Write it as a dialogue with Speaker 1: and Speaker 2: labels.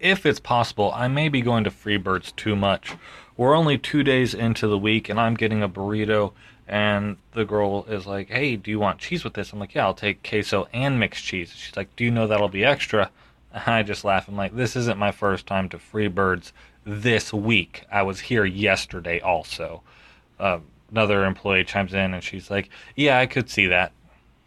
Speaker 1: if it's possible, I may be going to Freebirds too much. We're only two days into the week, and I'm getting a burrito, and the girl is like, "Hey, do you want cheese with this?" I'm like, "Yeah, I'll take queso and mixed cheese." She's like, "Do you know that'll be extra?" And I just laugh. I'm like, "This isn't my first time to Freebirds this week. I was here yesterday also." Uh, another employee chimes in, and she's like, "Yeah, I could see that."